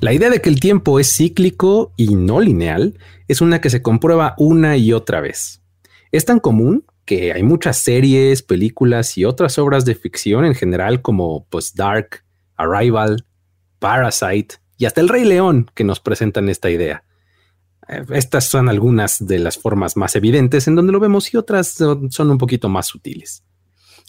La idea de que el tiempo es cíclico y no lineal es una que se comprueba una y otra vez. Es tan común que hay muchas series, películas y otras obras de ficción en general como pues Dark, Arrival, Parasite y hasta El Rey León que nos presentan esta idea. Eh, estas son algunas de las formas más evidentes en donde lo vemos y otras son un poquito más sutiles.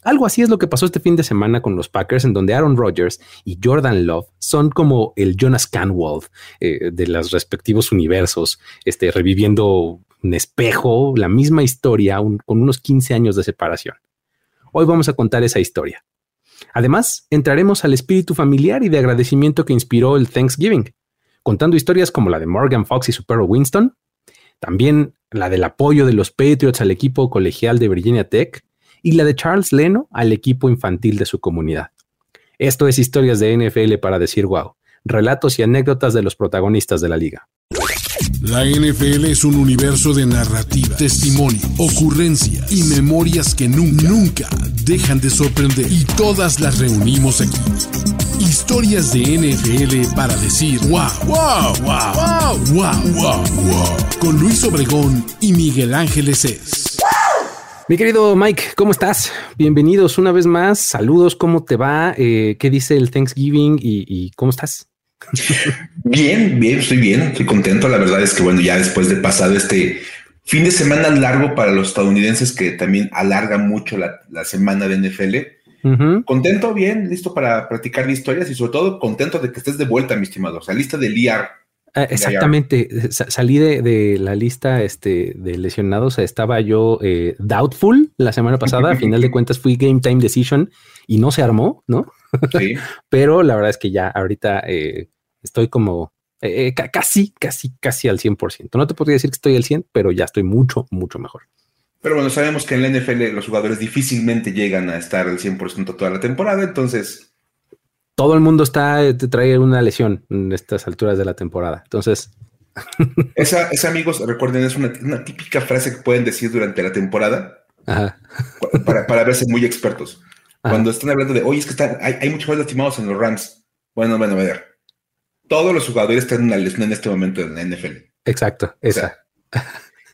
Algo así es lo que pasó este fin de semana con los Packers, en donde Aaron Rodgers y Jordan Love son como el Jonas Canwald eh, de los respectivos universos, este, reviviendo un espejo, la misma historia con unos 15 años de separación. Hoy vamos a contar esa historia. Además, entraremos al espíritu familiar y de agradecimiento que inspiró el Thanksgiving, contando historias como la de Morgan Fox y su perro Winston, también la del apoyo de los Patriots al equipo colegial de Virginia Tech y la de Charles Leno al equipo infantil de su comunidad. Esto es historias de NFL para decir wow, relatos y anécdotas de los protagonistas de la liga. La NFL es un universo de narrativa, testimonio, ocurrencia y memorias que nunca, nunca dejan de sorprender. Y todas las reunimos aquí. Historias de NFL para decir wow, wow, wow, wow, wow, wow, wow. Con Luis Obregón y Miguel Ángeles es. Mi querido Mike, ¿cómo estás? Bienvenidos una vez más. Saludos, ¿cómo te va? Eh, ¿Qué dice el Thanksgiving y cómo estás? Bien, bien, estoy bien, estoy contento. La verdad es que, bueno, ya después de pasado este fin de semana largo para los estadounidenses, que también alarga mucho la, semana de NFL, contento, bien, listo para practicar historias y sobre todo contento de que estés de vuelta, mi estimado. O sea, lista de liar. Ah, exactamente, salí de, la lista este, de lesionados, estaba yo eh, doubtful la semana pasada, a final de cuentas fui game time decision y no se armó, ¿no? Sí. Pero la verdad es que ya ahorita eh, estoy como eh, casi, casi, casi al 100%. No te podría decir que estoy al 100, pero ya estoy mucho, mucho mejor. Pero bueno, sabemos que en la NFL los jugadores difícilmente llegan a estar al 100% toda la temporada, entonces... Todo el mundo está, te trae una lesión en estas alturas de la temporada. Entonces... Esa, esa amigos, recuerden, es una, típica frase que pueden decir durante la temporada Para, para verse muy expertos. Cuando están hablando de, oye, es que están, hay, hay muchos lastimados en los Rams. Bueno, bueno, a ver. Todos los jugadores están en una lesión en este momento en la NFL. Exacto, esa.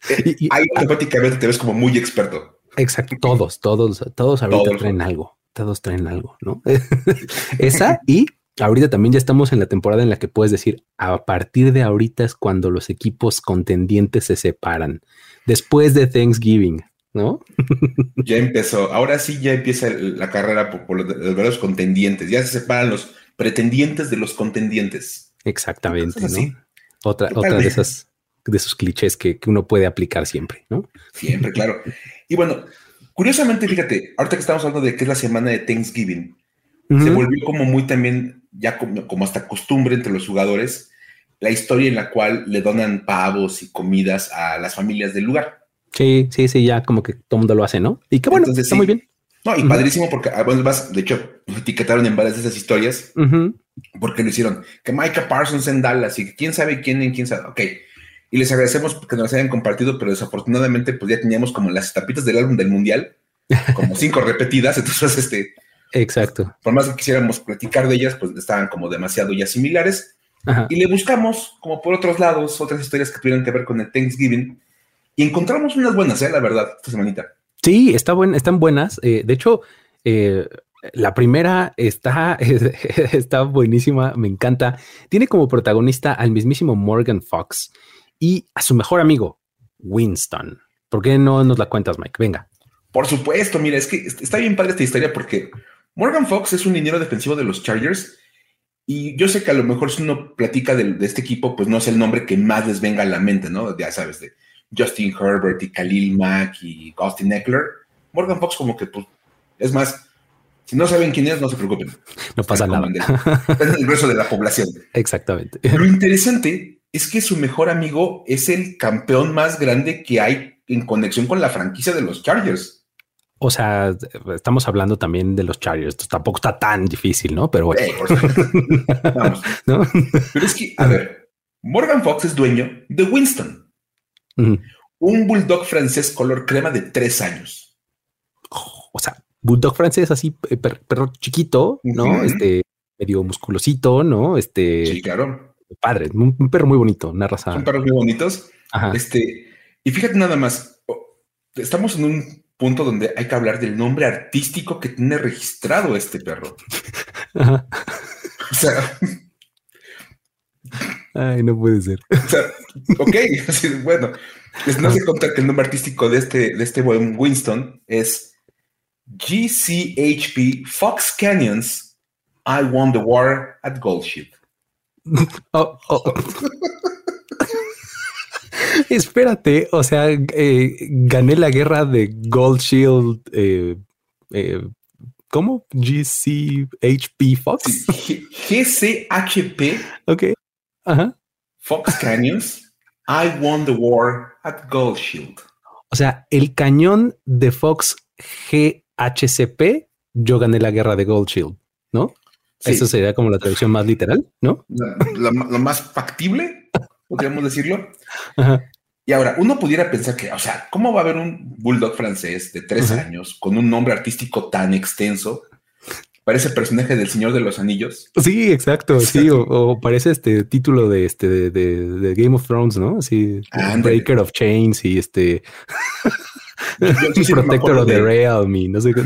Eh, ahí automáticamente te ves como muy experto. Exacto, todos, todos, todos ahorita traen algo. Todos traen algo, ¿no? esa y ahorita también ya estamos en la temporada en la que puedes decir, a partir de ahorita es cuando los equipos contendientes se separan. Después de Thanksgiving, ¿no? ya empezó. Ahora sí ya empieza la carrera por, los, verdaderos contendientes. Ya se separan los pretendientes de los contendientes. Exactamente, ¿no? Otra, otra de esas de esos clichés que, uno puede aplicar siempre, ¿no? Siempre, claro. Y bueno, curiosamente, fíjate, ahorita que estamos hablando de que es la semana de Thanksgiving, se volvió como muy también, ya como, como hasta costumbre entre los jugadores, la historia en la cual le donan pavos y comidas a las familias del lugar. Sí, sí, sí, ya como que todo el mundo lo hace, ¿no? Y qué bueno, está muy bien. No, y padrísimo porque, ah, bueno, más, de hecho, etiquetaron en varias de esas historias porque lo hicieron. Que Micah Parsons en Dallas y quién sabe quién en quién sabe. Ok. Y les agradecemos que nos hayan compartido, pero desafortunadamente, pues ya teníamos como las tapitas del álbum del mundial, como cinco repetidas. Entonces, este. Exacto. Por más que quisiéramos platicar de ellas, pues estaban como demasiado ya similares. Y le buscamos, como por otros lados, otras historias que tuvieran que ver con el Thanksgiving y encontramos unas buenas, ¿eh? la verdad, esta semanita. Sí, está están buenas. Eh, de hecho, eh, la primera está, está buenísima, me encanta. Tiene como protagonista al mismísimo Morgan Fox y a su mejor amigo, Winston. ¿Por qué no nos la cuentas, Mike? Venga. Por supuesto, mira, es que está bien padre esta historia porque Morgan Fox es un dinero defensivo de los Chargers y yo sé que a lo mejor si uno platica de, de, este equipo, pues no es el nombre que más les venga a la mente, ¿no? Ya sabes, de Justin Herbert y Khalil Mack y Austin Eckler. Morgan Fox como que, pues, es más, si no saben quién es, no se preocupen. No pasa nada. Es el grueso de la población. Exactamente. Lo interesante es que su mejor amigo es el campeón más grande que hay en conexión con la franquicia de los Chargers. O sea, estamos hablando también de los Chargers. tampoco está tan difícil, ¿no? Pero bueno. Vamos. Pero es que, a ver, Morgan Fox es dueño de Winston. Un bulldog francés color crema de tres años. o sea, bulldog francés así, eh, perro chiquito, ¿no? Este, medio musculosito, ¿no? Este. Sí, claro. Padre, un, perro muy bonito, una raza. Son perros muy bonitos. Este, y fíjate nada más, estamos en un punto donde hay que hablar del nombre artístico que tiene registrado este perro. O sea. Ay, no puede ser. O sea, ok, bueno, no se contar que el nombre artístico de este, de este buen Winston es GCHP Fox Canyons I Won the War at Gold Ship. Oh, oh. Espérate, o sea, eh, gané la guerra de Gold Shield. Eh, eh, ¿Cómo? GCHP Fox. GCHP. Ok. Ajá. Fox Canyons. I won the war at Gold Shield. O sea, el cañón de Fox GHCP, yo gané la guerra de Gold Shield, ¿no? Eso sería como la traducción más literal, ¿no? lo más factible, podríamos decirlo. Y ahora, uno pudiera pensar que, o sea, ¿cómo va a haber un bulldog francés de tres años con un nombre artístico tan extenso? Parece personaje del Señor de los Anillos. Sí, exacto. Sí, o, parece este título de este de, Game of Thrones, ¿no? Así, Breaker of Chains y este Protector of the Realm no sé qué.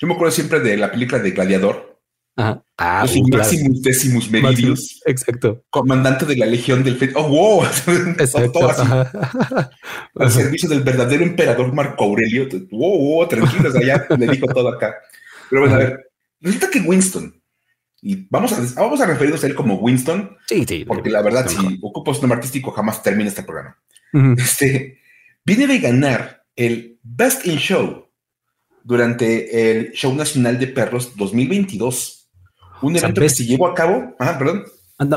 Yo me acuerdo siempre de la película de Gladiador, Ajá. Ah, uh, Maximus Decimus Meridius. exacto. Comandante de la Legión del Fe. Oh, wow. Exacto. Al servicio del verdadero emperador Marco Aurelio. Wow, wow, tranquilos, allá le dijo todo acá. Pero bueno, a ver, resulta que Winston, y vamos a, vamos a referirnos a él como Winston, sí, sí, porque la verdad, si ocupo su nombre artístico, jamás termina este programa. Este viene de ganar el Best in Show durante el Show Nacional de Perros 2022. Un evento que se llevó a cabo. Ajá, perdón.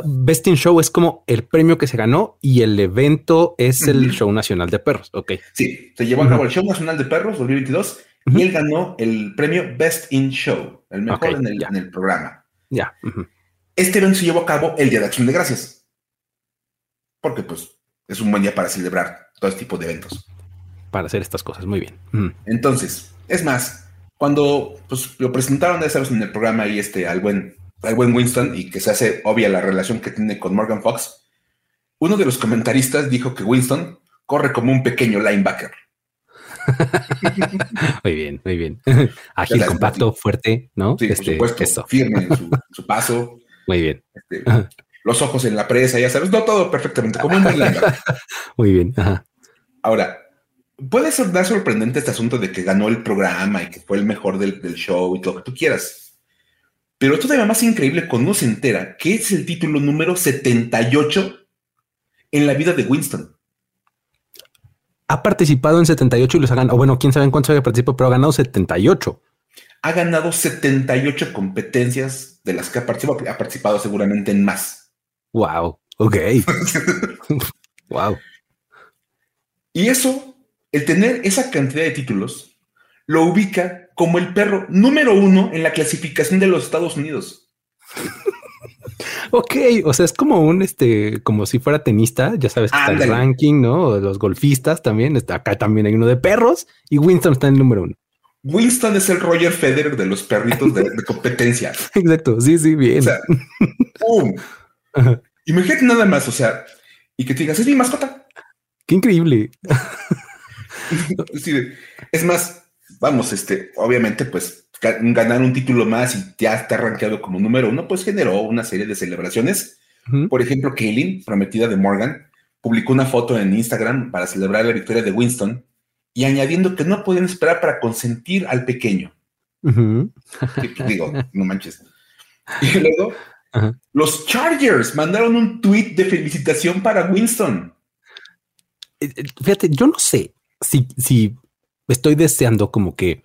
Best in Show es como el premio que se ganó y el evento es el Show Nacional de Perros. Ok. Sí, se llevó a cabo el Show Nacional de Perros 2022 y él ganó el premio Best in Show, el mejor en, el, programa. Ya. Este evento se llevó a cabo el Día de Acción de Gracias. Porque, pues, es un buen día para celebrar todo este tipo de eventos. Para hacer estas cosas, muy bien. Entonces, es más, cuando pues, lo presentaron de en el programa y este, al, buen, al buen Winston y que se hace obvia la relación que tiene con Morgan Fox, uno de los comentaristas dijo que Winston corre como un pequeño linebacker. muy bien, muy bien. Ágil, compacto, fuerte, ¿no? Sí, este, por supuesto, firme en su, paso. Muy bien. Este, los ojos en la presa, ya sabes, no todo perfectamente, como un linebacker. Muy bien. Ahora, puede ser dar sorprendente este asunto de que ganó el programa y que fue el mejor del, show y todo lo que tú quieras. Pero todavía más increíble cuando uno se entera que es el título número 78 en la vida de Winston. Ha participado en 78 y los ha ganado. Bueno, quién sabe en cuántos había participado, pero ha ganado 78. Ha ganado 78 competencias de las que ha participado. Ha participado seguramente en más. Wow. Ok. wow. Y eso el tener esa cantidad de títulos lo ubica como el perro número uno en la clasificación de los Estados Unidos. ok, o sea, es como un este, como si fuera tenista, ya sabes que está el ranking, ¿no? los golfistas también. Está acá también hay uno de perros y Winston está en el número uno. Winston es el Roger Federer de los perritos de, competencia. Exacto, sí, sí, bien. O sea, Imagínate nada más, o sea, y que te digas, es mi mascota. Qué increíble. es más, vamos, este, obviamente, pues ganar un título más y ya está rankeado como número uno, pues generó una serie de celebraciones. Por ejemplo, Kaylin, prometida de Morgan, publicó una foto en Instagram para celebrar la victoria de Winston y añadiendo que no pueden esperar para consentir al pequeño. digo, no manches. Y luego, los Chargers mandaron un tweet de felicitación para Winston. Eh, eh, fíjate, yo no sé si, si estoy deseando como que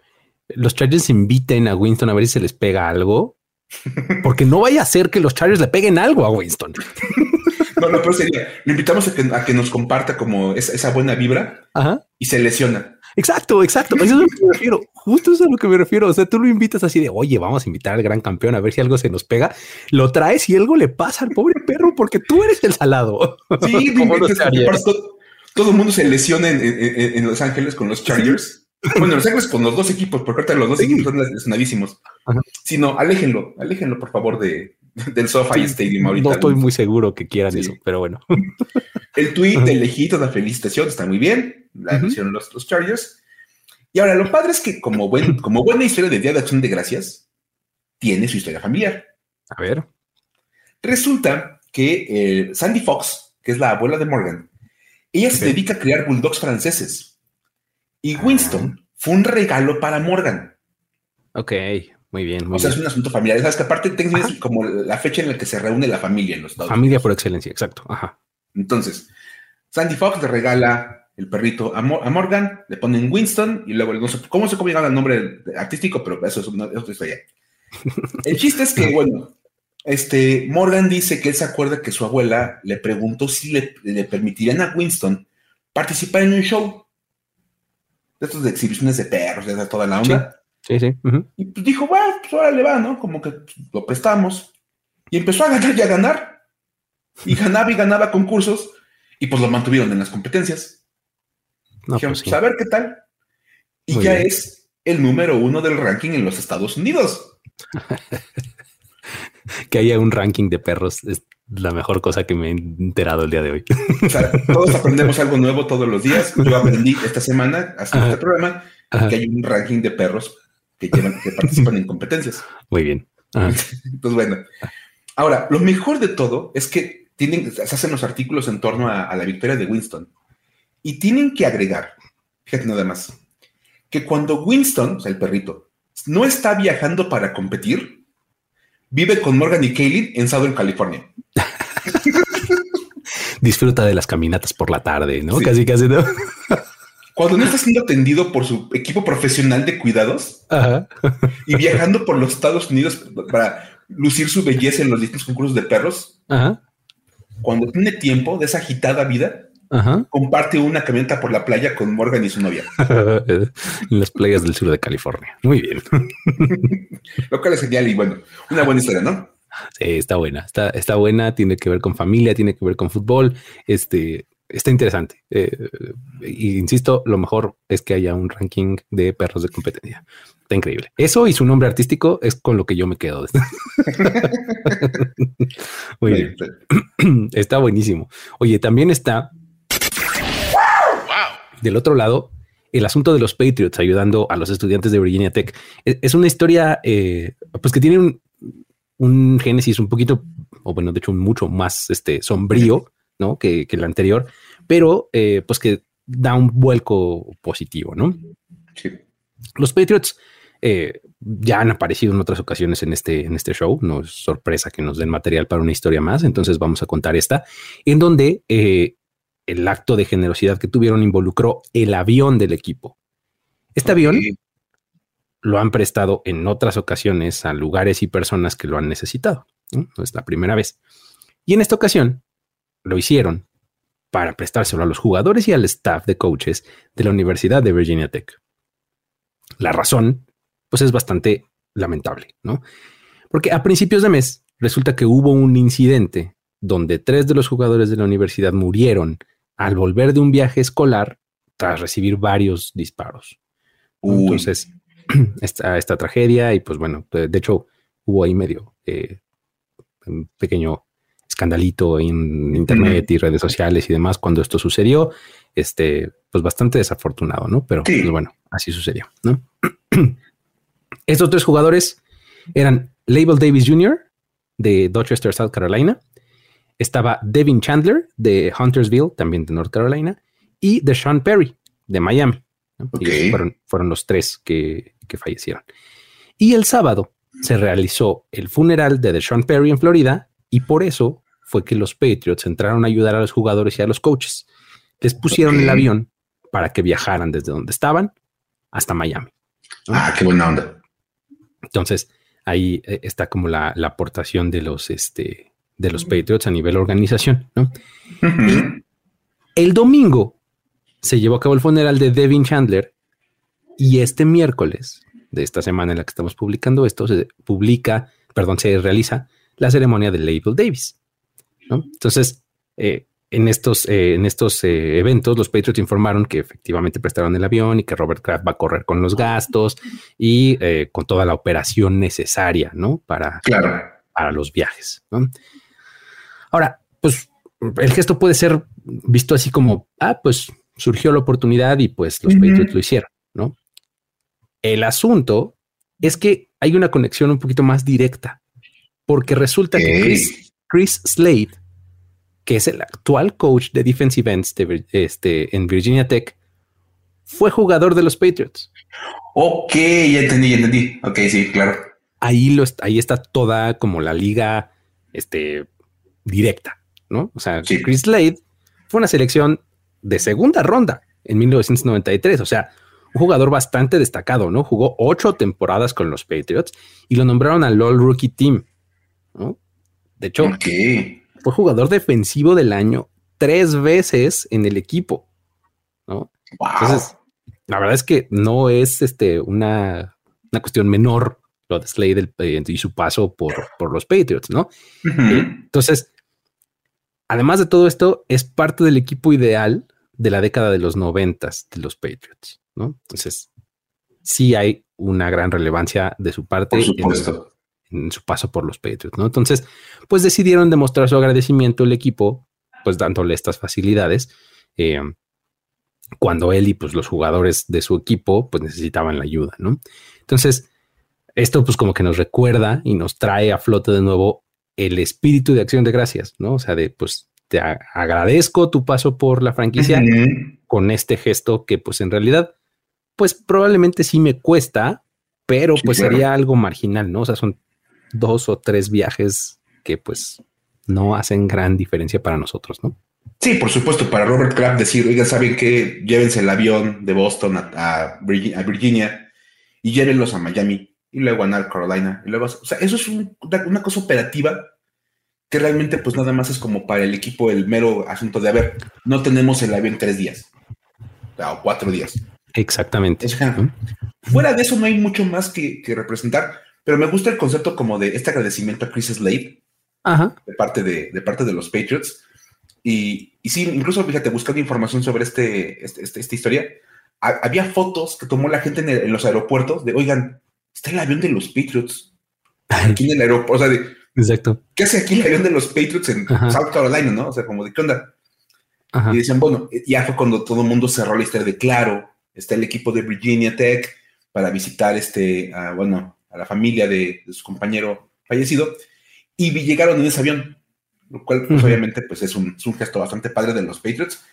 los Chargers inviten a Winston a ver si se les pega algo, porque no vaya a ser que los Chargers le peguen algo a Winston. No, no, pero sería, lo invitamos a que, nos comparta como esa, buena vibra y se lesiona. Exacto, exacto. Eso es a lo que me refiero. Justo eso es a lo que me refiero. O sea, tú lo invitas así de, oye, vamos a invitar al gran campeón a ver si algo se nos pega. Lo traes y algo le pasa al pobre perro porque tú eres el salado. Sí, como los todo el mundo se lesiona en, Los Ángeles con los Chargers. Bueno, Los Ángeles con los dos equipos, porque ahorita los dos equipos son lesionadísimos. Sino, aléjenlo, aléjenlo, por favor, de, del SoFi Stadium ahorita. No estoy muy seguro que quieran eso, pero bueno. El tweet del lejito, la felicitación, está muy bien. La hicieron los, los Chargers. Y ahora, lo padre es que como, buen, como buena historia de Día de Acción de Gracias, tiene su historia familiar. A ver. Resulta que eh, Sandy Fox, que es la abuela de Morgan, ella se dedica a criar bulldogs franceses. Y Winston fue un regalo para Morgan. Ok, muy bien. Muy o sea, bien. es un asunto familiar. Sabes que aparte es como la fecha en la que se reúne la familia en los Estados Familia por excelencia, exacto. Ajá. Entonces, Sandy Fox le regala el perrito a, Mo- a Morgan, le ponen Winston y luego no sé cómo se cómo el nombre artístico, pero eso es una otra historia. El chiste es que, bueno, este Morgan dice que él se acuerda que su abuela le preguntó si le, le permitirían a Winston participar en un show de estos de exhibiciones de perros, de toda la onda. Sí, sí. Y pues dijo, bueno, pues ahora le va, ¿no? Como que lo prestamos. Y empezó a ganar y a ganar. Y ganaba y ganaba concursos. Y pues lo mantuvieron en las competencias. No, Dijeron, pues sí. pues a ver qué tal. Y Muy ya bien. es el número uno del ranking en los Estados Unidos. Que haya un ranking de perros es la mejor cosa que me he enterado el día de hoy. O sea, todos aprendemos algo nuevo todos los días. Yo aprendí esta semana, Ajá. este programa, Ajá. que hay un ranking de perros que, llevan, que participan en competencias. Muy bien. Ajá. Entonces, bueno. Ahora, lo mejor de todo es que tienen, se hacen los artículos en torno a, a la victoria de Winston y tienen que agregar, fíjate nada más, que cuando Winston, o sea, el perrito, no está viajando para competir, vive con Morgan y Kaylin en Southern California. Disfruta de las caminatas por la tarde, ¿no? Sí. Casi, casi. ¿no? Cuando no está siendo atendido por su equipo profesional de cuidados Ajá. y viajando por los Estados Unidos para lucir su belleza en los distintos concursos de perros, Ajá. cuando tiene tiempo de esa agitada vida, Ajá. comparte una camioneta por la playa con Morgan y su novia. en las playas del sur de California. Muy bien. Lo cual es genial y bueno, una buena historia, ¿no? Sí, está buena. Está, está buena. Tiene que ver con familia, tiene que ver con fútbol. Este está interesante. Eh, insisto, lo mejor es que haya un ranking de perros de competencia. Está increíble. Eso y su nombre artístico es con lo que yo me quedo. Muy bien. Está buenísimo. Oye, también está del otro lado el asunto de los Patriots ayudando a los estudiantes de Virginia Tech. Es, es una historia eh, pues que tiene un, un génesis un poquito, o bueno, de hecho, mucho más este, sombrío, ¿no? Que, que el anterior, pero eh, pues que da un vuelco positivo, ¿no? Sí. Los Patriots eh, ya han aparecido en otras ocasiones en este, en este show. No es sorpresa que nos den material para una historia más. Entonces vamos a contar esta, en donde el acto de generosidad que tuvieron involucró el avión del equipo. Este avión lo han prestado en otras ocasiones a lugares y personas que lo han necesitado. ¿no? No es la primera vez. Y en esta ocasión lo hicieron para prestárselo a los jugadores y al staff de coaches de la Universidad de Virginia Tech. La razón, pues es bastante lamentable, ¿no? Porque a principios de mes resulta que hubo un incidente donde tres de los jugadores de la universidad murieron al volver de un viaje escolar tras recibir varios disparos. Uy. Entonces, esta, esta tragedia y pues bueno, de, hecho hubo ahí medio eh, un pequeño escandalito en internet y redes sociales y demás cuando esto sucedió, este, pues bastante desafortunado, ¿no? Pero Sí. pues, bueno, así sucedió, ¿no? Estos tres jugadores eran Label Davis Jr. de Dorchester, South Carolina, estaba Devin Chandler de Huntersville, también de North Carolina, y de Sean Perry de Miami. ¿no? Ellos fueron, fueron los tres que, que fallecieron. Y el sábado se realizó el funeral de Sean Perry en Florida y por eso fue que los Patriots entraron a ayudar a los jugadores y a los coaches. Les pusieron el avión para que viajaran desde donde estaban hasta Miami. Ah, qué buena onda. Entonces, ahí eh, está como la, la aportación de los, este, de los Patriots a nivel organización. ¿no? El domingo se llevó a cabo el funeral de Devin Chandler y este miércoles de esta semana en la que estamos publicando esto se publica, perdón, se realiza la ceremonia de Label Davis. ¿no? Entonces, eh, en estos, eh, en estos eh, eventos, los Patriots informaron que efectivamente prestaron el avión y que Robert Kraft va a correr con los gastos y eh, con toda la operación necesaria, ¿no? Para, Claro. para los viajes. Ahora, pues el gesto puede ser visto así como, ah, pues surgió la oportunidad y pues los Patriots lo hicieron, ¿no? El asunto es que hay una conexión un poquito más directa, porque resulta que Chris, Chris, Slade, que es el actual coach de defensive ends este, en Virginia Tech, fue jugador de los Patriots. Ok, ya entendí, ya entendí. Ok, sí, claro. Ahí, lo, ahí está toda como la liga este, directa, ¿no? O sea, Chris Slade fue una selección de segunda ronda en 1993. O sea, un jugador bastante destacado, ¿no? Jugó ocho temporadas con los Patriots y lo nombraron al All Rookie Team. ¿no? De hecho, fue jugador defensivo del año tres veces en el equipo. ¿no? Entonces, la verdad es que no es este, una, una cuestión menor lo de Slade y su paso por, por los Patriots, ¿no? Entonces, además de todo esto, es parte del equipo ideal de la década de los noventas de los Patriots, ¿no? Entonces, sí hay una gran relevancia de su parte en, su paso por los Patriots, ¿no? Entonces, pues decidieron demostrar su agradecimiento al equipo, pues dándole estas facilidades, eh, cuando él y pues los jugadores de su equipo pues necesitaban la ayuda, ¿no? Entonces, esto pues como que nos recuerda y nos trae a flote de nuevo el espíritu de acción de gracias, ¿no? O sea, de pues te agradezco tu paso por la franquicia con este gesto que pues en realidad pues probablemente sí me cuesta, pero pues sería algo marginal, ¿no? O sea, son dos o tres viajes que pues no hacen gran diferencia para nosotros, ¿no? Sí, por supuesto, para Robert Kraft decir, oigan, ¿saben qué? Llévense el avión de Boston a, Virginia, y llévenlos a Miami y luego a North Carolina. Y luego, o sea, eso es una cosa operativa que realmente pues nada más es como para el equipo el mero asunto de, a ver, no tenemos el avión tres días o cuatro días. Exactamente. Fuera de eso no hay mucho más que, representar, pero me gusta el concepto como de este agradecimiento a Chris Slade de parte de, parte de los Patriots. Y, y, sí, incluso fíjate, buscando información sobre este, este, este esta historia, había fotos que tomó la gente en, los aeropuertos de, oigan, está el avión de los Patriots aquí en el aeropuerto, o sea, de, Exacto. ¿Qué hace aquí el avión de los Patriots en South Carolina, no? O sea, como de qué onda. Y decían, bueno, ya fue cuando todo el mundo cerró la historia de claro, está el equipo de Virginia Tech para visitar este, bueno, a la familia de, su compañero fallecido y llegaron en ese avión, lo cual pues, obviamente pues es un, gesto bastante padre de los Patriots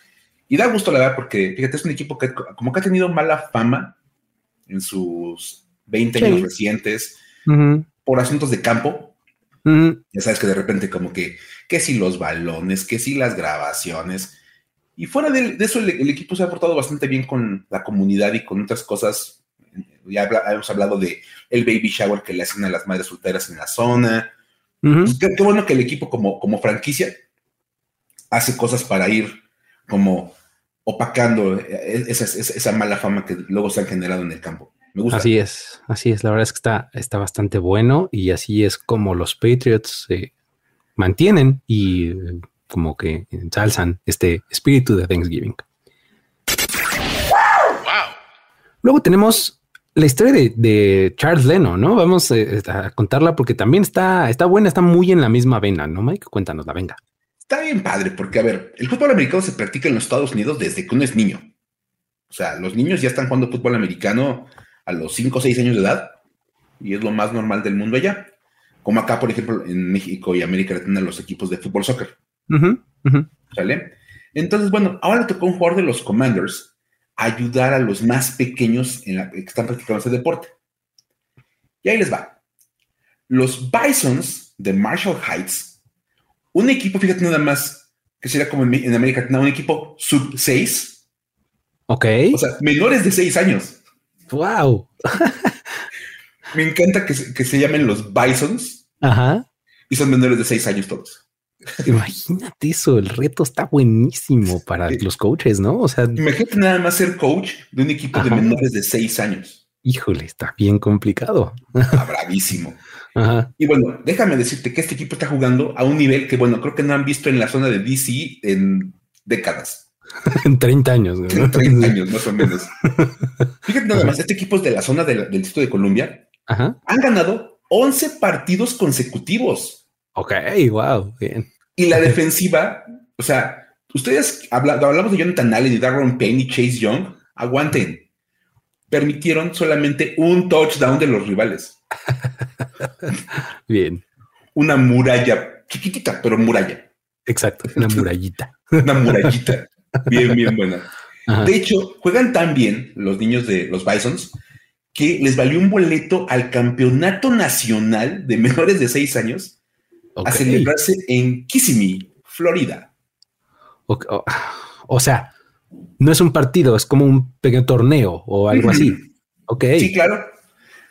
y da gusto la verdad porque fíjate es un equipo que como que ha tenido mala fama en sus 20 años recientes por asuntos de campo, ya sabes que de repente como que, que si los balones, que si las grabaciones. Y fuera de, eso, el, equipo se ha portado bastante bien con la comunidad y con otras cosas. Ya hemos hablado de el baby shower que le hacen a las madres solteras en la zona. Pues qué, bueno que el equipo como, como franquicia hace cosas para ir como opacando esa, esa mala fama que luego se han generado en el campo. Así es, así es. La verdad es que está, está bastante bueno y así es como los Patriots se mantienen y como que ensalzan este espíritu de Thanksgiving. Luego tenemos la historia de, Charles Leno, ¿no? Vamos eh, a contarla porque también está, está buena, está muy en la misma vena, ¿no, Mike? Cuéntanos la venga. Está bien padre, porque a ver, el fútbol americano se practica en los Estados Unidos desde que uno es niño. O sea, los niños ya están jugando fútbol americano a los 5 o 6 años de edad y es lo más normal del mundo allá. Como acá, por ejemplo, en México y América Latina, los equipos de fútbol soccer. ¿Sale? Entonces, bueno, ahora le tocó un jugador de los Commanders ayudar a los más pequeños en la, que están practicando ese deporte. Y ahí les va. Los Bisons de Marshall Heights, un equipo, fíjate nada más, que sería como en, América Latina, un equipo sub 6. Ok. O sea, menores de 6 años. Wow. Me encanta que se, llamen los Bisons. Ajá. Y son menores de seis años todos. Imagínate eso, el reto está buenísimo para los coaches, ¿no? O sea, imagínate nada más ser coach de un equipo de menores de seis años. Híjole, está bien complicado. Está bravísimo. Ajá. Y bueno, déjame decirte que este equipo está jugando a un nivel que, bueno, creo que no han visto en la zona de DC en décadas. en 30 años. En 30 años, más o menos. Fíjate nada más, este equipo es de la zona del, Distrito de Columbia. Han ganado 11 partidos consecutivos. Ok, wow, bien. Y la defensiva, o sea, ustedes hablamos de Jonathan Allen y Darren Payne y Chase Young, aguanten. Permitieron solamente un touchdown de los rivales. bien. Una muralla chiquitita, pero muralla. Exacto, una murallita. una murallita. Bien, bien buena. De hecho, juegan tan bien los niños de los Bisons que les valió un boleto al campeonato nacional de menores de seis años a celebrarse en Kissimmee, Florida. O, sea, no es un partido, es como un pequeño torneo o algo así. Ok. Sí, claro.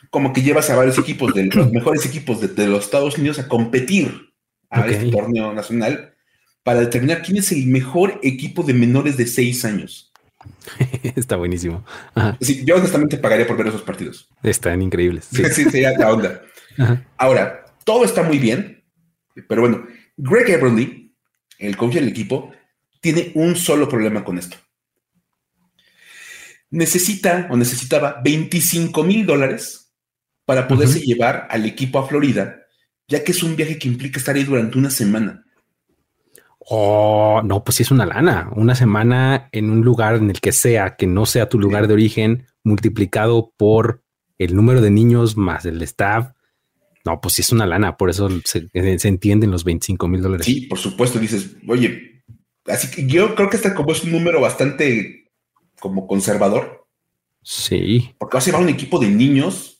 Como que llevas a varios equipos de los mejores equipos de, los Estados Unidos a competir a este torneo nacional para determinar quién es el mejor equipo de menores de seis años. Está buenísimo. yo honestamente pagaría por ver esos partidos. Están increíbles. Sí, sí sería la onda. Ahora, todo está muy bien, pero bueno, Greg Everly, el coach del equipo, tiene un solo problema con esto. Necesita o necesitaba 25 mil dólares para poderse llevar al equipo a Florida, ya que es un viaje que implica estar ahí durante una semana. Oh, no, pues sí es una lana. Una semana en un lugar en el que sea, que no sea tu lugar de origen, multiplicado por el número de niños más el staff. No, pues sí es una lana. Por eso se, entienden los 25 mil dólares. Sí, por supuesto. Dices, oye, así que yo creo que este como es un número bastante como conservador. Sí. Porque vas a llevar un equipo de niños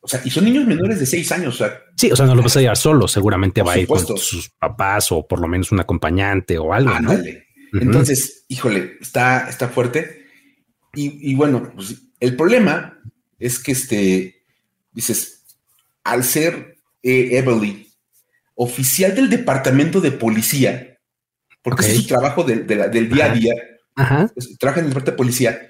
o sea, y son niños menores de seis años. O sea, sí, o sea, no lo vas a llevar solo. Seguramente va a ir con sus papás o por lo menos un acompañante o algo. Entonces, híjole, está, está fuerte. Y, bueno, pues, el problema es que este dices, al ser eh, oficial del departamento de policía, porque es su trabajo del día a día, trabaja en el departamento de policía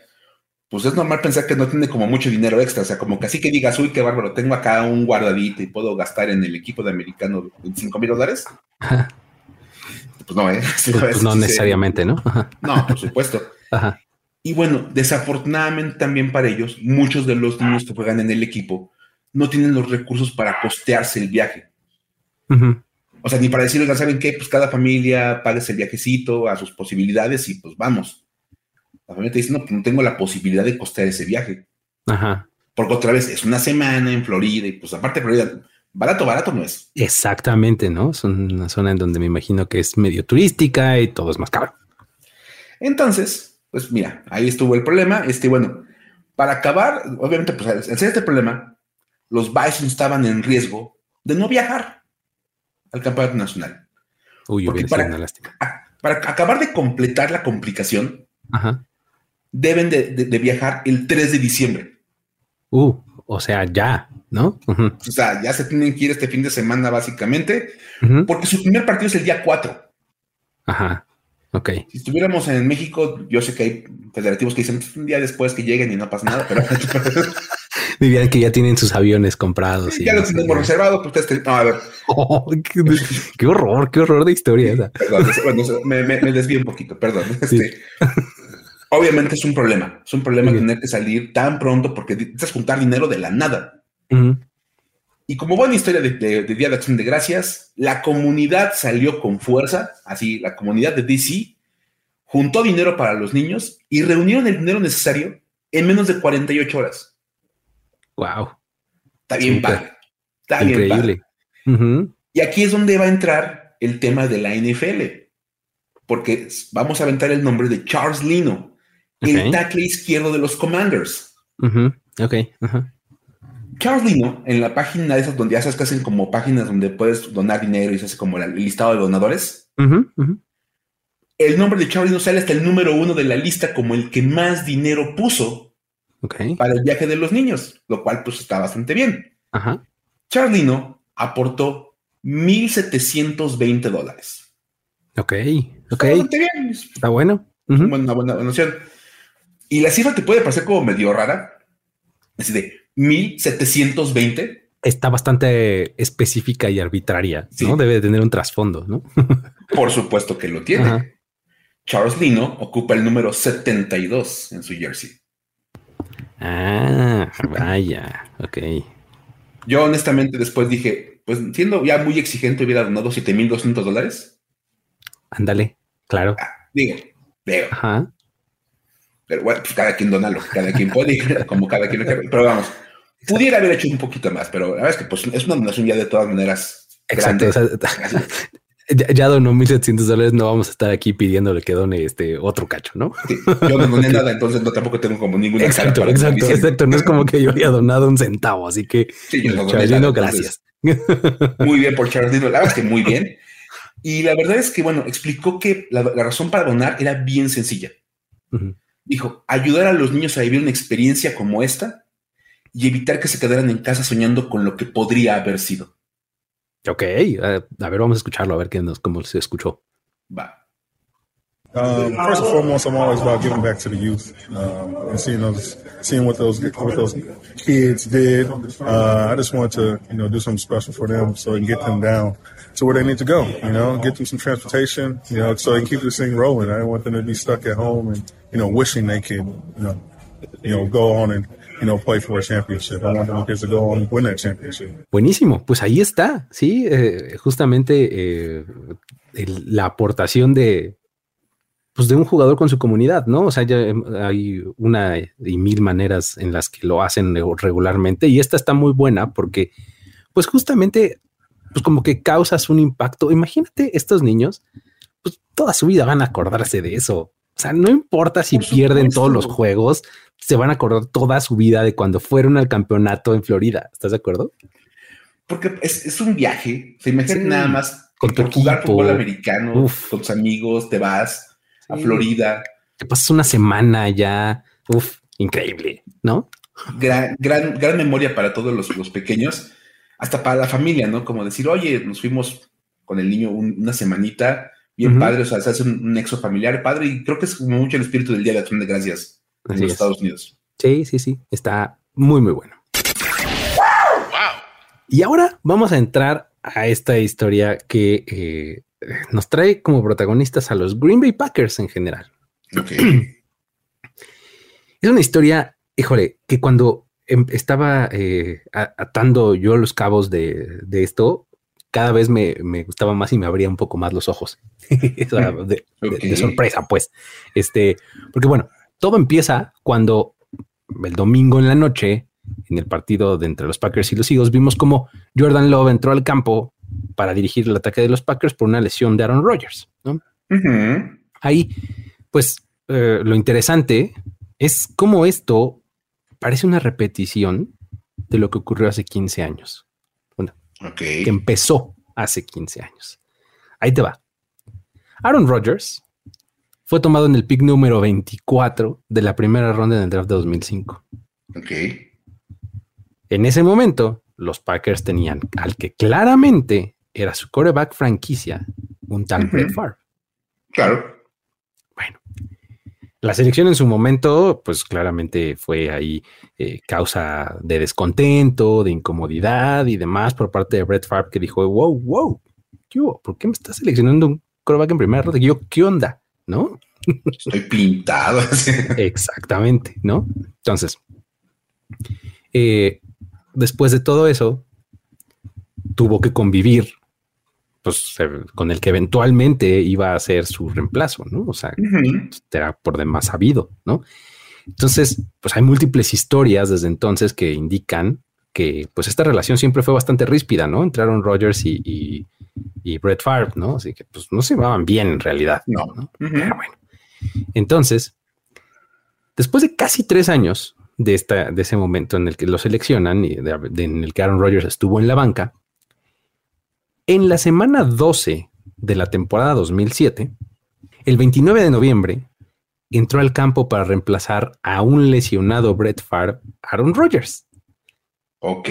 pues es normal pensar que no tiene como mucho dinero extra, o sea, como que así que digas, uy, qué bárbaro, tengo acá un guardadito y puedo gastar en el equipo de americano 25 mil dólares. Pues no, ¿eh? Pues, no necesariamente, ¿no? No, por supuesto. Y bueno, desafortunadamente también para ellos, muchos de los niños que juegan en el equipo no tienen los recursos para costearse el viaje. O sea, ni para decirles, ¿saben qué? Pues cada familia pague el viajecito a sus posibilidades y pues vamos. La familia te dice, no, pues no tengo la posibilidad de costear ese viaje. Ajá. Porque otra vez es una semana en Florida y pues aparte Florida, barato, barato no es. Exactamente, ¿no? Es una zona en donde me imagino que es medio turística y todo es más caro. Entonces, pues mira, ahí estuvo el problema. Este, bueno, para acabar, obviamente, pues al ser este problema, los Bison estaban en riesgo de no viajar al campeonato nacional. Uy, Porque para, para acabar de completar la complicación, Ajá deben de, viajar el 3 de diciembre. Uh, o sea, ya, ¿no? O sea, ya se tienen que ir este fin de semana básicamente, porque su primer partido es el día 4. Ajá. Ok. Si estuviéramos en México, yo sé que hay federativos que dicen pues, un día después que lleguen y no pasa nada, pero. Dirían que ya tienen sus aviones comprados. ya lo tenemos reservado, pues No, a ver. Oh, qué, horror, qué horror de historia esa. Perdón, me, me, desvío un poquito, perdón. Este, Obviamente es un problema, es un problema tener que salir tan pronto porque necesitas juntar dinero de la nada. Y como buena historia de, Día de Acción de Gracias, la comunidad salió con fuerza, así la comunidad de DC juntó dinero para los niños y reunieron el dinero necesario en menos de 48 horas. Wow. Está bien padre. Está Increíble. Y aquí es donde va a entrar el tema de la NFL, porque vamos a aventar el nombre de Charles Lino el tackle izquierdo de los Commanders. Ok. Charles Lino, en la página de esas donde ya sabes que hacen como páginas donde puedes donar dinero y se hace como el listado de donadores. El nombre de Charles Lino sale hasta el número uno de la lista como el que más dinero puso para el viaje de los niños, lo cual pues está bastante bien. Charles Lino aportó 1.720 dólares. Ok, ok. Está, bien. está bueno. Una buena donación. Y la cifra te puede parecer como medio rara, así de 1720. Está bastante específica y arbitraria, ¿no? Debe tener un trasfondo, ¿no? Por supuesto que lo tiene. Charles Lino ocupa el número 72 en su jersey. Ah, vaya, ok. Yo honestamente después dije, pues siendo ya muy exigente, hubiera donado 7.200 dólares. Ándale, claro. Ah, digo, digo. Ajá. Pero bueno, pues cada quien dona lo que cada quien puede, como cada quien lo quiere. Pero vamos, pudiera haber hecho un poquito más, pero la verdad es que pues, es una donación ya de todas maneras. Exacto. O sea, ya, ya, donó 1.700 dólares, no vamos a estar aquí pidiéndole que done este otro cacho, ¿no? Sí, yo no doné nada, entonces no tampoco tengo como ninguna. Exacto, exacto, exacto. No es como que yo haya donado un centavo, así que sí, yo no doné nada, gracias. Muy bien por Charles la verdad es que muy bien. Y la verdad es que, bueno, explicó que la, la razón para donar era bien sencilla. Uh -huh. Dijo, ayudar a los niños a vivir una experiencia como esta y evitar que se quedaran en casa soñando con lo que podría haber sido. Ok, uh, a ver, vamos a escucharlo, a ver qué nos, cómo se escuchó. Va. Um, first and foremost, I'm always about giving back to the youth um, and seeing those, seeing what those what those kids did. Uh, I just want to, you know, do something special for them so I can get them down to where they need to go. You know, get them some transportation. You know, so they can keep this thing rolling. I don't want them to be stuck at home and you know wishing they could, you know, you know, go on and you know, play for a championship. I want to go on and win that championship. Buenísimo, pues ahí está, sí, eh, justamente eh, el, la aportación de, pues de un jugador con su comunidad, ¿no? O sea, ya hay una y mil maneras en las que lo hacen regularmente y esta está muy buena porque, pues justamente, pues como que causas un impacto. Imagínate estos niños, pues toda su vida van a acordarse de eso. O sea, no importa si pierden todos los juegos, se van a acordar toda su vida de cuando fueron al campeonato en Florida. ¿Estás de acuerdo? Porque es, es un viaje. Se imagina sí. nada más con tu jugar fútbol americano, Uf. con tus amigos, te vas sí. a Florida. Te pasas una semana ya. Uf, increíble, ¿no? Gran, gran, gran memoria para todos los, los, pequeños, hasta para la familia, ¿no? Como decir, oye, nos fuimos con el niño un, una semanita, bien uh -huh. padre, o sea, se hace un, un, nexo familiar padre, y creo que es como mucho el espíritu del Día de Acción de Gracias en Así los es. Estados Unidos. Sí, sí, sí, está muy, muy bueno. Wow. Y ahora vamos a entrar a esta historia que eh, nos trae como protagonistas a los Green Bay Packers en general. Okay. Es una historia, híjole, que cuando em, estaba eh, atando yo los cabos de, de esto, cada vez me, me, gustaba más y me abría un poco más los ojos. de, okay. de, de, sorpresa, pues. Este, porque bueno, todo empieza cuando el domingo en la noche, en el partido de entre los Packers y los Eagles, vimos como Jordan Love entró al campo para dirigir el ataque de los Packers por una lesión de Aaron Rodgers. ¿no? Uh -huh. Ahí, pues, eh, lo interesante es cómo esto parece una repetición de lo que ocurrió hace 15 años. Okay. que empezó hace 15 años. Ahí te va. Aaron Rodgers fue tomado en el pick número 24 de la primera ronda en el draft de 2005. Ok. En ese momento, los Packers tenían al que claramente era su coreback franquicia, un tal uh -huh. Brett Favre. Claro. La selección en su momento, pues claramente fue ahí eh, causa de descontento, de incomodidad y demás por parte de Brett Favre, que dijo, wow, wow, ¿qué hubo? ¿por qué me estás seleccionando un coreback en primera ronda? Yo, ¿qué onda? ¿No? Estoy pintado. Exactamente, ¿no? Entonces, eh, después de todo eso, tuvo que convivir pues, con el que eventualmente iba a ser su reemplazo, ¿no? O sea, uh -huh. era por demás sabido, ¿no? Entonces, pues hay múltiples historias desde entonces que indican que pues esta relación siempre fue bastante ríspida, ¿no? Entraron Rogers y, y, y, Brett Favre, ¿no? Así que pues no se llevaban bien en realidad. No. ¿no? Uh -huh. Pero bueno. Entonces, después de casi tres años de, esta, de ese momento en el que lo seleccionan y de, de, en el que Aaron Rodgers estuvo en la banca, en la semana 12 de la temporada 2007, el 29 de noviembre, entró al campo para reemplazar a un lesionado Brett Favre, Aaron Rodgers. Ok.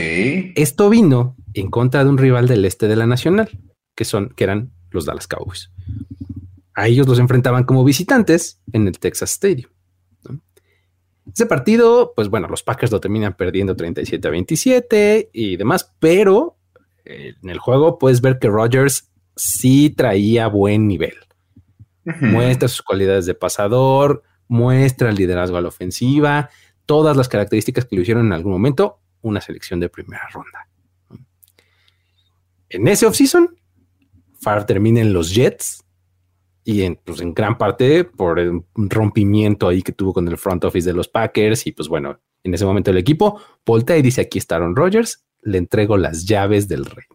Esto vino en contra de un rival del este de la Nacional, que, son, que eran los Dallas Cowboys. A ellos los enfrentaban como visitantes en el Texas Stadium. ¿no? Ese partido, pues bueno, los Packers lo terminan perdiendo 37 a 27 y demás, pero eh, en el juego puedes ver que Rodgers sí traía buen nivel. Uh -huh. Muestra sus cualidades de pasador, muestra el liderazgo a la ofensiva, todas las características que lo hicieron en algún momento una selección de primera ronda. En ese offseason, Favre termina en los Jets y en, pues, en gran parte por un rompimiento ahí que tuvo con el front office de los Packers. Y pues bueno, en ese momento el equipo voltea y dice: Aquí está Aaron Rodgers, le entrego las llaves del reino.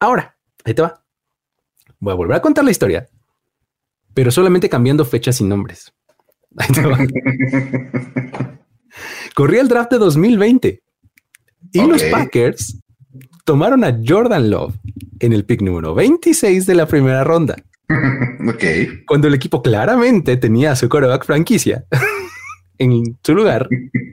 Ahora, ahí te va. Voy a volver a contar la historia, pero solamente cambiando fechas y nombres. Ahí te va. Corría el draft de 2020 y los Packers tomaron a Jordan Love en el pick número 26 de la primera ronda. ok. Cuando el equipo claramente tenía a su coreback franquicia en su lugar,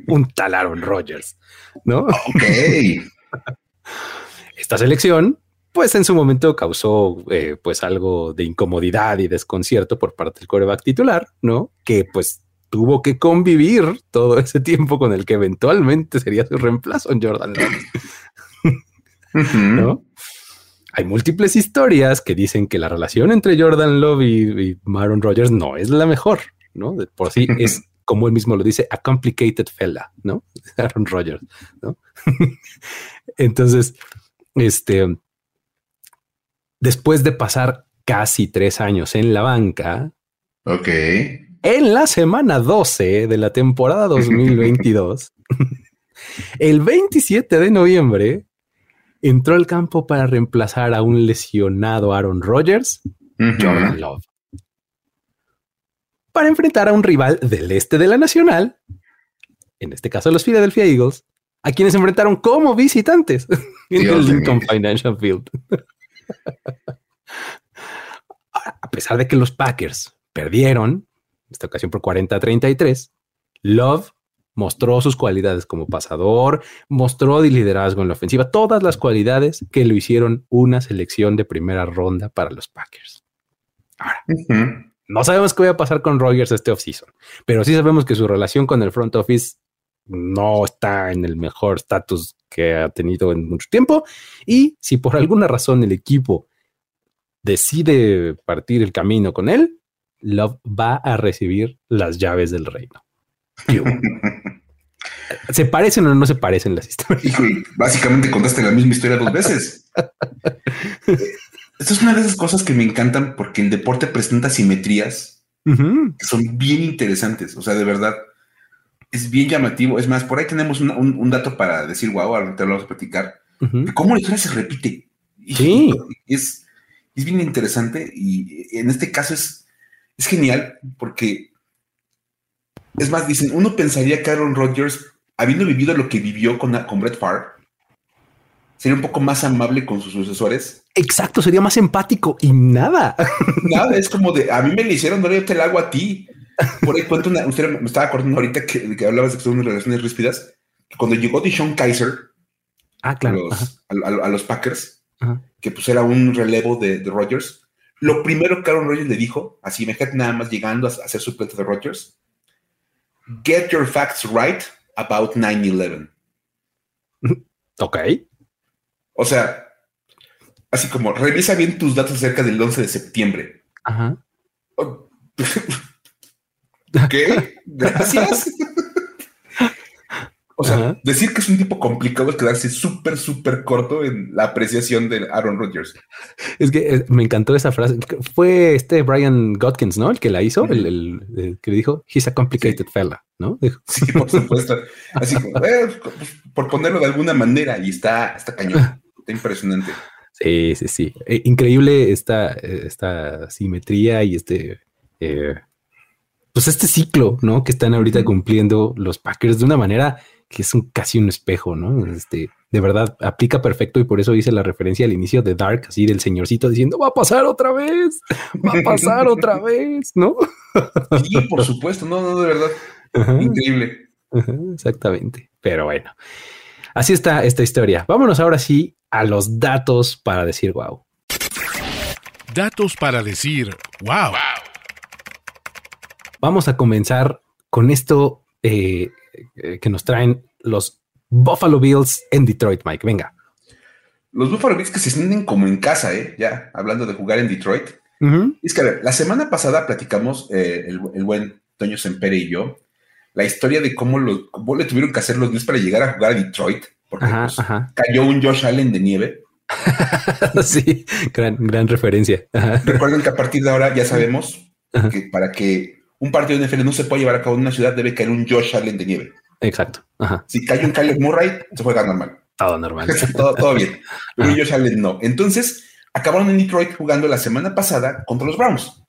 un tal Aaron Rodgers, ¿no? Ok. Esta selección, pues en su momento causó eh, pues algo de incomodidad y desconcierto por parte del coreback titular, ¿no? Que pues tuvo que convivir todo ese tiempo con el que eventualmente sería su reemplazo en Jordan Love. ¿No? Hay múltiples historias que dicen que la relación entre Jordan Love y, y Aaron Rodgers no es la mejor, ¿no? De por sí es, como él mismo lo dice, a complicated fella, ¿no? Aaron Rodgers, ¿no? Entonces, este, después de pasar casi tres años en la banca, ok. En la semana 12 de la temporada 2022, el 27 de noviembre, entró al campo para reemplazar a un lesionado Aaron Rodgers, Jordan Love, para enfrentar a un rival del este de la Nacional, en este caso los Philadelphia Eagles, a quienes enfrentaron como visitantes en el Lincoln Financial Field. a pesar de que los Packers perdieron, esta ocasión por 40 a 33, Love mostró sus cualidades como pasador, mostró liderazgo en la ofensiva, todas las cualidades que lo hicieron una selección de primera ronda para los Packers. Ahora, no sabemos qué va a pasar con Rogers este offseason, pero sí sabemos que su relación con el front office no está en el mejor estatus que ha tenido en mucho tiempo. Y si por alguna razón el equipo decide partir el camino con él, Love va a recibir las llaves del reino. ¿Se parecen o no se parecen las historias? básicamente contaste la misma historia dos veces. Esta es una de esas cosas que me encantan porque el deporte presenta simetrías que son bien interesantes. O sea, de verdad, es bien llamativo. Es más, por ahí tenemos un, dato para decir, wow, ahora te lo vamos a platicar. cómo la historia se repite. Sí. es, es bien interesante y en este caso es, es genial porque, es más, dicen, uno pensaría que Aaron Rodgers, habiendo vivido lo que vivió con, con Brett Favre, sería un poco más amable con sus sucesores. Exacto, sería más empático y nada. Nada, es como de, a mí me le hicieron, no yo te la hago a ti. Por ahí cuento una, usted me estaba acordando ahorita que, que hablabas de que son relaciones ríspidas. Cuando llegó Dishon Kaiser ah, claro. a, los, Packers, que pues era un relevo de, de Rodgers, lo primero que Aaron Rodgers le dijo, así imagínate nada más llegando a, hacer su de Rodgers, get your facts right about 9-11. Ok. O sea, así como revisa bien tus datos acerca del 11 de septiembre. Ajá. ¿Qué? Gracias. O sea, decir que es un tipo complicado es quedarse súper, súper corto en la apreciación de Aaron Rodgers. Es que eh, me encantó esa frase. Fue este Brian Godkins, ¿no? El que la hizo, el, que dijo, he's a complicated fella, ¿no? Sí, por supuesto. Así como, eh, por ponerlo de alguna manera, y está, está cañón, está impresionante. Sí, sí, sí. Eh, increíble esta, esta simetría y este, pues este ciclo, ¿no? Que están ahorita cumpliendo los Packers de una manera que es un, casi un espejo, ¿no? Este, de verdad, aplica perfecto y por eso hice la referencia al inicio de Dark, así del señorcito diciendo, va a pasar otra vez, va a pasar otra vez, ¿no? Sí, por supuesto, no, no, de verdad. Increíble. exactamente. Pero bueno, así está esta historia. Vámonos ahora sí a los datos para decir wow. Datos para decir wow. Vamos a comenzar con esto eh, eh, que nos traen los Buffalo Bills en Detroit, Mike. Venga. Los Buffalo Bills que se sienten como en casa, ¿eh? Ya, hablando de jugar en Detroit. Es que, a ver, la semana pasada platicamos, eh, el, buen Toño Sempere y yo, la historia de cómo, lo, le tuvieron que hacer los Bills para llegar a jugar a Detroit Porque pues, cayó un Josh Allen de nieve. sí, gran, gran referencia. Recuerden que a partir de ahora ya sabemos que para que un partido de NFL no se pueda llevar a cabo en una ciudad debe caer un Josh Allen de nieve. Exacto. Si cae un Caleb Murray, se juega normal. Todo normal. todo, todo, bien. Pero Josh Allen no. Entonces, acabaron en Detroit jugando la semana pasada contra los Browns.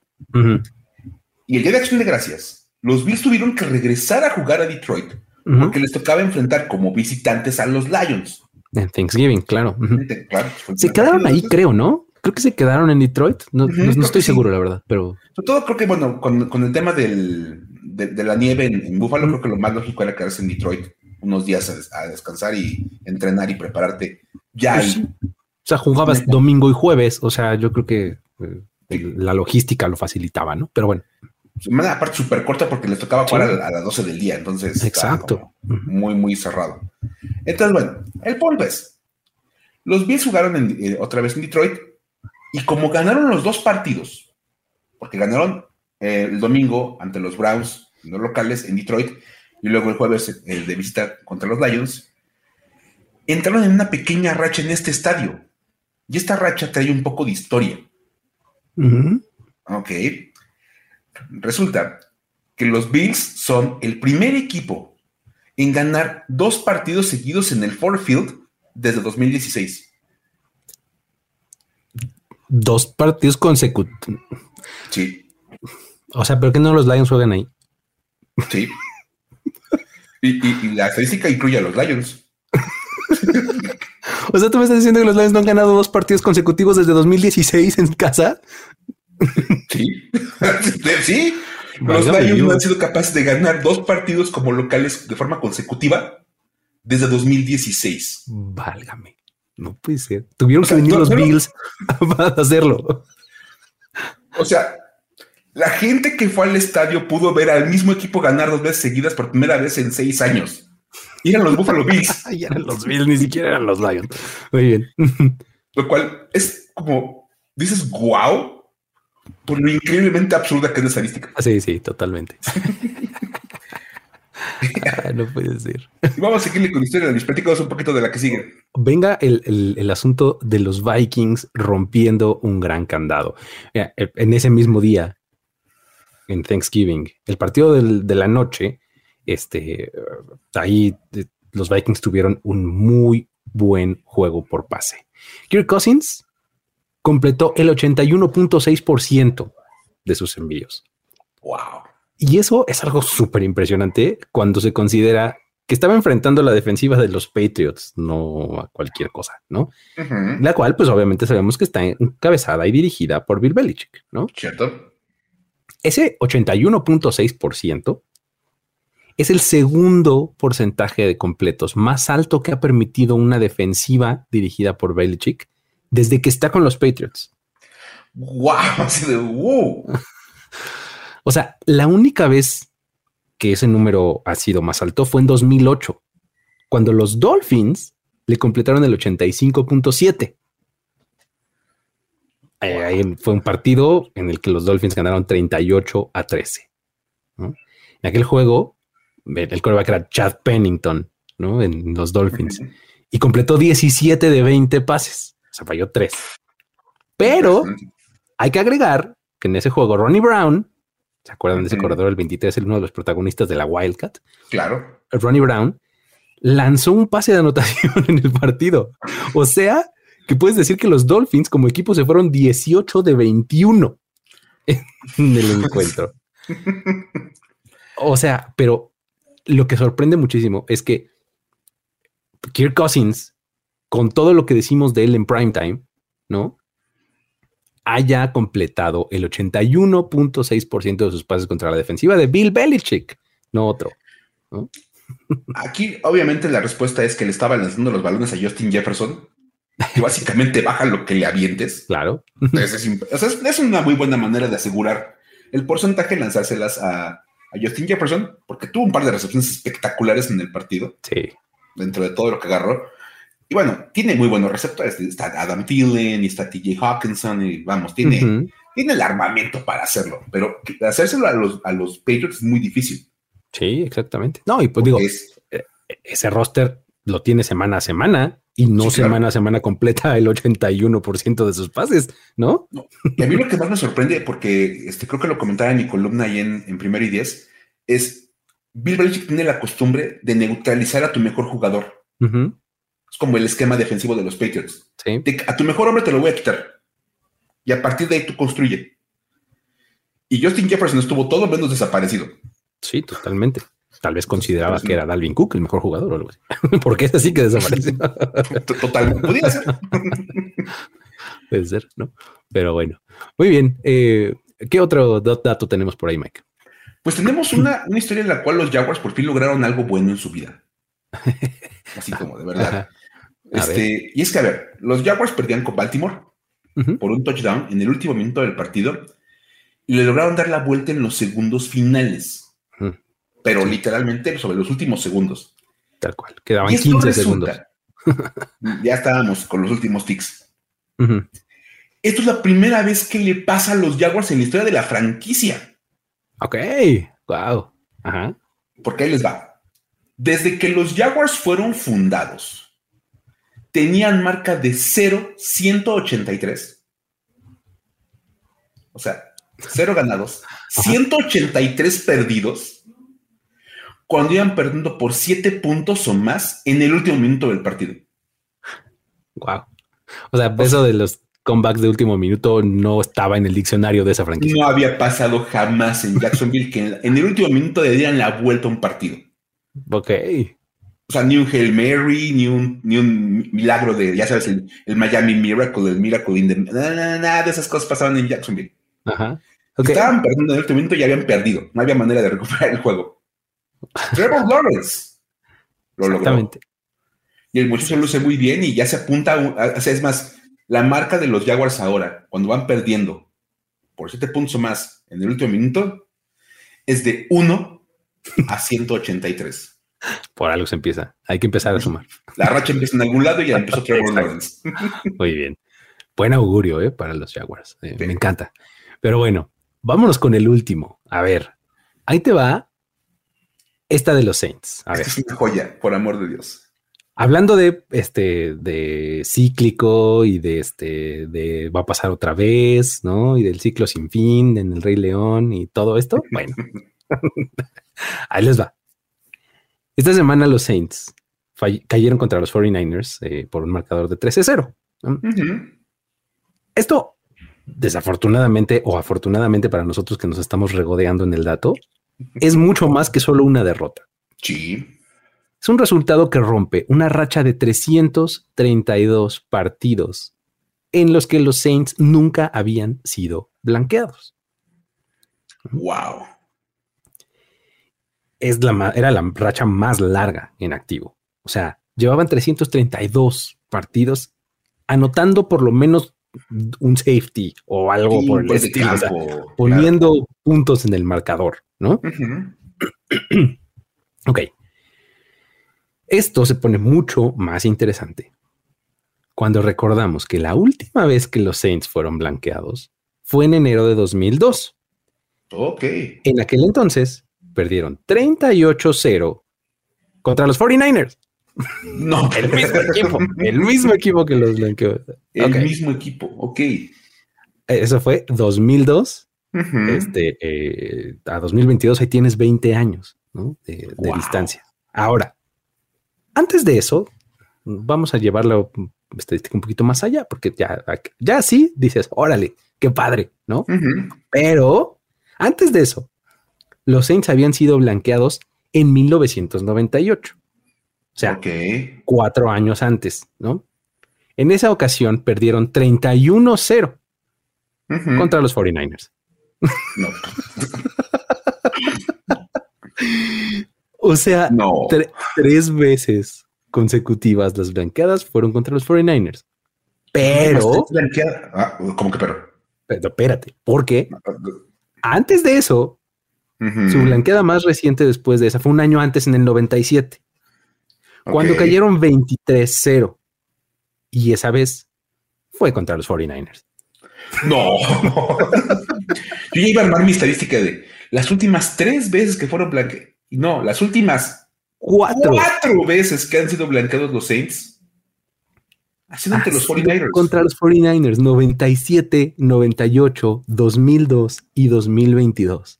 Y el día de acción de gracias, los Bills tuvieron que regresar a jugar a Detroit porque les tocaba enfrentar como visitantes a los Lions. En Thanksgiving, claro. se quedaron ahí, creo, ¿no? Creo que se quedaron en Detroit. No, estoy seguro, la verdad, pero. Sobre todo creo que, bueno, con, el tema del, de, la nieve en, Buffalo, creo que lo más lógico era quedarse en Detroit unos días a, descansar y entrenar y prepararte ya pues ahí. O sea, jugabas domingo y jueves. O sea, yo creo que eh, la logística lo facilitaba, ¿no? Pero bueno. Semana aparte súper corta porque les tocaba jugar a, las 12 del día, entonces. Exacto. Muy, muy cerrado. Entonces, bueno, el punto es: los Bills jugaron eh, otra vez en Detroit y como ganaron los dos partidos, porque ganaron eh, el domingo ante los Browns, los locales en Detroit, y luego el jueves de visita contra los Lions, entraron en una pequeña racha en este estadio. Y esta racha trae un poco de historia. Ok. Resulta que los Bills son el primer equipo en ganar dos partidos seguidos en el Ford Field desde 2016. Dos partidos consecutivos. Sí. O sea, ¿pero qué no los Lions juegan ahí? Sí. y, la estadística incluye a los Lions. o sea, tú me estás diciendo que los Lions no han ganado dos partidos consecutivos desde 2016 en casa. Sí. sí. Los Lions no han sido capaces de ganar dos partidos como locales de forma consecutiva desde 2016. Válgame. No puede ser. Tuvieron que venir los Bills para hacerlo. O sea, la gente que fue al estadio pudo ver al mismo equipo ganar dos veces seguidas por primera vez en seis años. Y eran los Buffalo Bills. y eran los Bills, ni siquiera eran los Lions. Muy bien. Lo cual es como, dices, wow, por lo increíblemente absurda que es la estadística. Sí, sí, totalmente. Ah, no puede ser. Y vamos a seguirle con la historia. Les platicamos un poquito de la que sigue. Venga el, asunto de los Vikings rompiendo un gran candado. En ese mismo día, en Thanksgiving, el partido de la noche, este, ahí eh, los Vikings tuvieron un muy buen juego por pase. Kirk Cousins completó el 81.6% de sus envíos. Wow. Y eso es algo súper impresionante cuando se considera que estaba enfrentando la defensiva de los Patriots, no a cualquier cosa, ¿no? La cual, pues obviamente sabemos que está encabezada y dirigida por Bill Belichick, ¿no? Cierto. Ese 81.6% es el segundo porcentaje de completos más alto que ha permitido una defensiva dirigida por Belichick desde que está con los Patriots. ¡Wow! Así de wow. O sea, la única vez que ese número ha sido más alto fue en 2008, cuando los Dolphins le completaron el 85.7. Eh, fue un partido en el que los Dolphins ganaron 38 a 13. En aquel juego, el coreback era Chad Pennington, ¿no? En los Dolphins. Y completó 17 de 20 pases. Sea, falló 3. Pero hay que agregar que en ese juego Ronnie Brown ¿Se acuerdan de ese corredor del 23? El uno de los protagonistas de la Wildcat. Claro. Ronnie Brown lanzó un pase de anotación en el partido. O sea, que puedes decir que los Dolphins como equipo se fueron 18 de 21 en el encuentro. O sea, pero lo que sorprende muchísimo es que Kirk Cousins, con todo lo que decimos de él en primetime, ¿no? haya completado el 81.6% de sus pases contra la defensiva de Bill Belichick, no otro. Aquí, obviamente, la respuesta es que le estaba lanzando los balones a Justin Jefferson, que básicamente baja lo que le avientes. Claro. Es, una muy buena manera de asegurar el porcentaje de lanzárselas a, a, Justin Jefferson, porque tuvo un par de recepciones espectaculares en el partido. Sí. Dentro de todo lo que agarró. Y bueno, tiene muy buenos receptores. Está Adam Thielen y está TJ Hawkinson y vamos, tiene, tiene el armamento para hacerlo, pero hacérselo a los, a los Patriots es muy difícil. Sí, exactamente. No, y pues digo, eh, ese roster lo tiene semana a semana y no semana a semana completa el 81% de sus pases, ¿no? Y a mí lo que más me sorprende, porque este, creo que lo comentaba en mi columna ahí en, en primero y diez, es Bill Belichick tiene la costumbre de neutralizar a tu mejor jugador. Es como el esquema defensivo de los Patriots. a tu mejor hombre te lo voy a quitar. Y a partir de ahí tú construye. Y Justin Jefferson estuvo todo menos desaparecido. Sí, totalmente. Tal vez consideraba pues que era Dalvin Cook el mejor jugador o algo así. Porque es así que desapareció. Totalmente. Podría ser. Puede ser, ¿no? Pero bueno. Muy bien. Eh, ¿Qué otro dato tenemos por ahí, Mike? Pues tenemos una, historia en la cual los Jaguars por fin lograron algo bueno en su vida. Así como de verdad. Este, y es que, a ver, los Jaguars perdían con Baltimore por un touchdown en el último minuto del partido y le lograron dar la vuelta en los segundos finales. Pero literalmente sobre los últimos segundos. Tal cual. Quedaban 15 segundos. ya estábamos con los últimos ticks. Esto es la primera vez que le pasa a los Jaguars en la historia de la franquicia. Ok, wow. Ajá. Porque ahí les va. Desde que los Jaguars fueron fundados, tenían marca de 0-183. O sea, cero ganados, 183 perdidos, cuando iban perdiendo por 7 puntos o más en el último minuto del partido. Wow. O sea, eso de los comebacks de último minuto no estaba en el diccionario de esa franquicia. No había pasado jamás en Jacksonville que en, el último minuto le dieran la vuelta a un partido. Ok. O sea, ni un Hail Mary, ni un, ni un milagro de, ya sabes, el, Miami Miracle, el Miracle in the... Nada, de esas cosas pasaban en Jacksonville. Ajá. Estaban perdiendo en el último minuto y habían perdido. No había manera de recuperar el juego. Trevor Lawrence lo Exactamente. Y el muchacho luce muy bien y ya se apunta, sea, es más, la marca de los Jaguars ahora, cuando van perdiendo por 7 puntos o más en el último minuto, es de 1 a 183. Por algo se empieza. Hay que empezar a sumar. La racha empieza en algún lado y ya empezó Trevor Lawrence. Muy bien. Buen augurio ¿eh? para los Jaguars. Eh, me encanta. Pero bueno, vámonos con el último. A ver, ahí te va esta de los Saints. A ver. es una joya, por amor de Dios. Hablando de este de cíclico y de este de va a pasar otra vez, ¿no? Y del ciclo sin fin en el Rey León y todo esto. Bueno, ahí les va. Esta semana los Saints cayeron contra los 49ers eh, por un marcador de 13-0. Esto, desafortunadamente o afortunadamente para nosotros que nos estamos regodeando en el dato, es mucho más que solo una derrota. Sí. Es un resultado que rompe una racha de 332 partidos en los que los Saints nunca habían sido blanqueados. Wow. Es la, era la racha más larga en activo. O sea, llevaban 332 partidos anotando por lo menos un safety o algo por el estilo, poniendo puntos en el marcador, ¿no? ok. Esto se pone mucho más interesante cuando recordamos que la última vez que los Saints fueron blanqueados fue en enero de 2002. Ok. En aquel entonces perdieron 38-0 contra los 49ers. No, el mismo equipo, el mismo equipo que los blanqueó. El mismo equipo, ok. Eso fue 2002. Este eh, a 2022 ahí tienes 20 años de distancia. Ahora, antes de eso, vamos a llevarlo estadística un poquito más allá, porque ya, ya sí dices, órale, qué padre, ¿no? Pero antes de eso, los Saints habían sido blanqueados en 1998. O sea, cuatro años antes, ¿no? En esa ocasión perdieron 31-0 contra los 49ers. No. O sea, tres veces consecutivas las blanqueadas fueron contra los 49ers. Pero. Ah, ¿Cómo que pero? Pero espérate, porque antes de eso, su blanqueada más reciente después de esa fue un año antes, en el 97, cuando cayeron 23-0. Y esa vez fue contra los 49ers. No. Yo ya iba a armar mi estadística de las últimas tres veces que fueron blanqueadas no, las últimas Cuatro. Cuatro veces que han sido blanqueados los Saints. Ha sido los 49ers. Contra los 49ers, 97, 98, 2002 y 2022.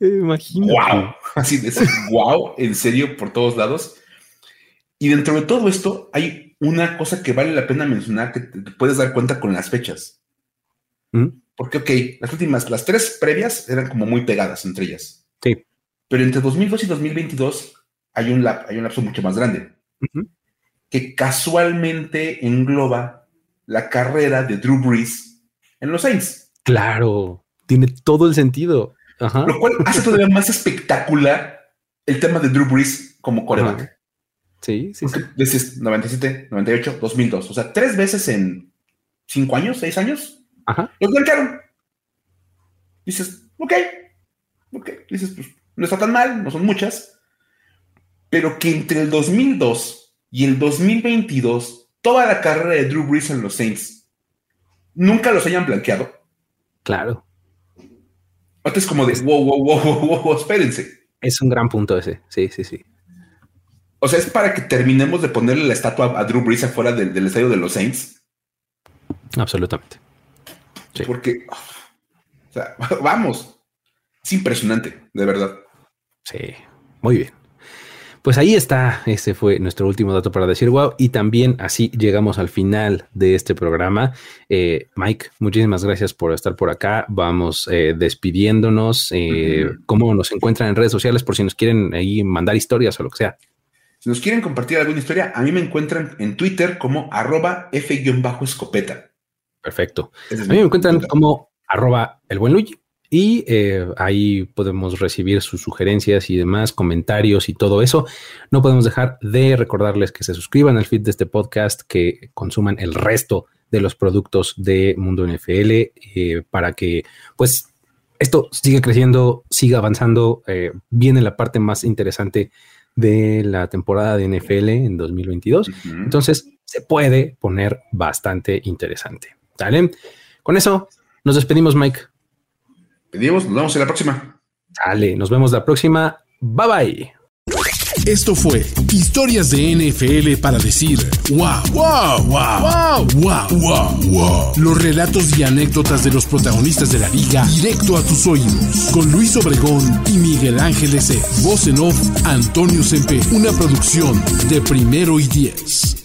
Imagínate. Wow. Así de wow, en serio, por todos lados. Y dentro de todo esto, hay una cosa que vale la pena mencionar que te puedes dar cuenta con las fechas. ¿Mm? Porque, ok, las últimas, las tres previas eran como muy pegadas entre ellas. Sí. Pero entre 2002 y 2022 hay un, lap, hay un lapso mucho más grande, que casualmente engloba la carrera de Drew Brees en los Saints, Claro, tiene todo el sentido. Ajá. lo cual hace todavía más espectacular el tema de Drew Brees como coreback. Ajá. Sí, sí, sí. Porque dices 97, 98, 2002. O sea, tres veces en cinco años, seis años, Ajá. los blanquearon. Dices, ok, ok. Dices, pues no está tan mal, no son muchas. Pero que entre el 2002 y el 2022, toda la carrera de Drew Brees en los Saints nunca los hayan blanqueado. Claro. Ahorita es como de, wow, wow, wow, wow, wow, wow, espérense. Es un gran punto ese. Sí, sí, sí. O sea, es para que terminemos de ponerle la estatua a Drew Brees afuera del, del estadio de los Saints. Absolutamente. Sí. Porque, o sea, vamos, es impresionante, de verdad. Sí, muy bien. Pues ahí está, ese fue nuestro último dato para decir wow. Y también así llegamos al final de este programa. Eh, Mike, muchísimas gracias por estar por acá. Vamos eh, despidiéndonos. Eh. ¿Cómo nos encuentran en redes sociales por si nos quieren ahí mandar historias o lo que sea? Si nos quieren compartir alguna historia, a mí me encuentran en Twitter como arroba F-escopeta. Perfecto. Es A mí me encuentran como arroba el buen Luigi y eh, ahí podemos recibir sus sugerencias y demás, comentarios y todo eso. No podemos dejar de recordarles que se suscriban al feed de este podcast, que consuman el resto de los productos de Mundo NFL eh, para que pues esto siga creciendo, siga avanzando. eh, viene la parte más interesante de la temporada de NFL en 2022. Ujú. Entonces se puede poner bastante interesante. ¿Sale? Con eso nos despedimos, Mike. Pedimos, nos vemos en la próxima. Sale, nos vemos la próxima. Bye bye. Esto fue Historias de NFL para decir wow, wow, wow, wow, wow, wow, wow. Los relatos y anécdotas de los protagonistas de la liga directo a tus oídos. Con Luis Obregón y Miguel Ángel S. Voz en off, Antonio Sempe. Una producción de primero y diez.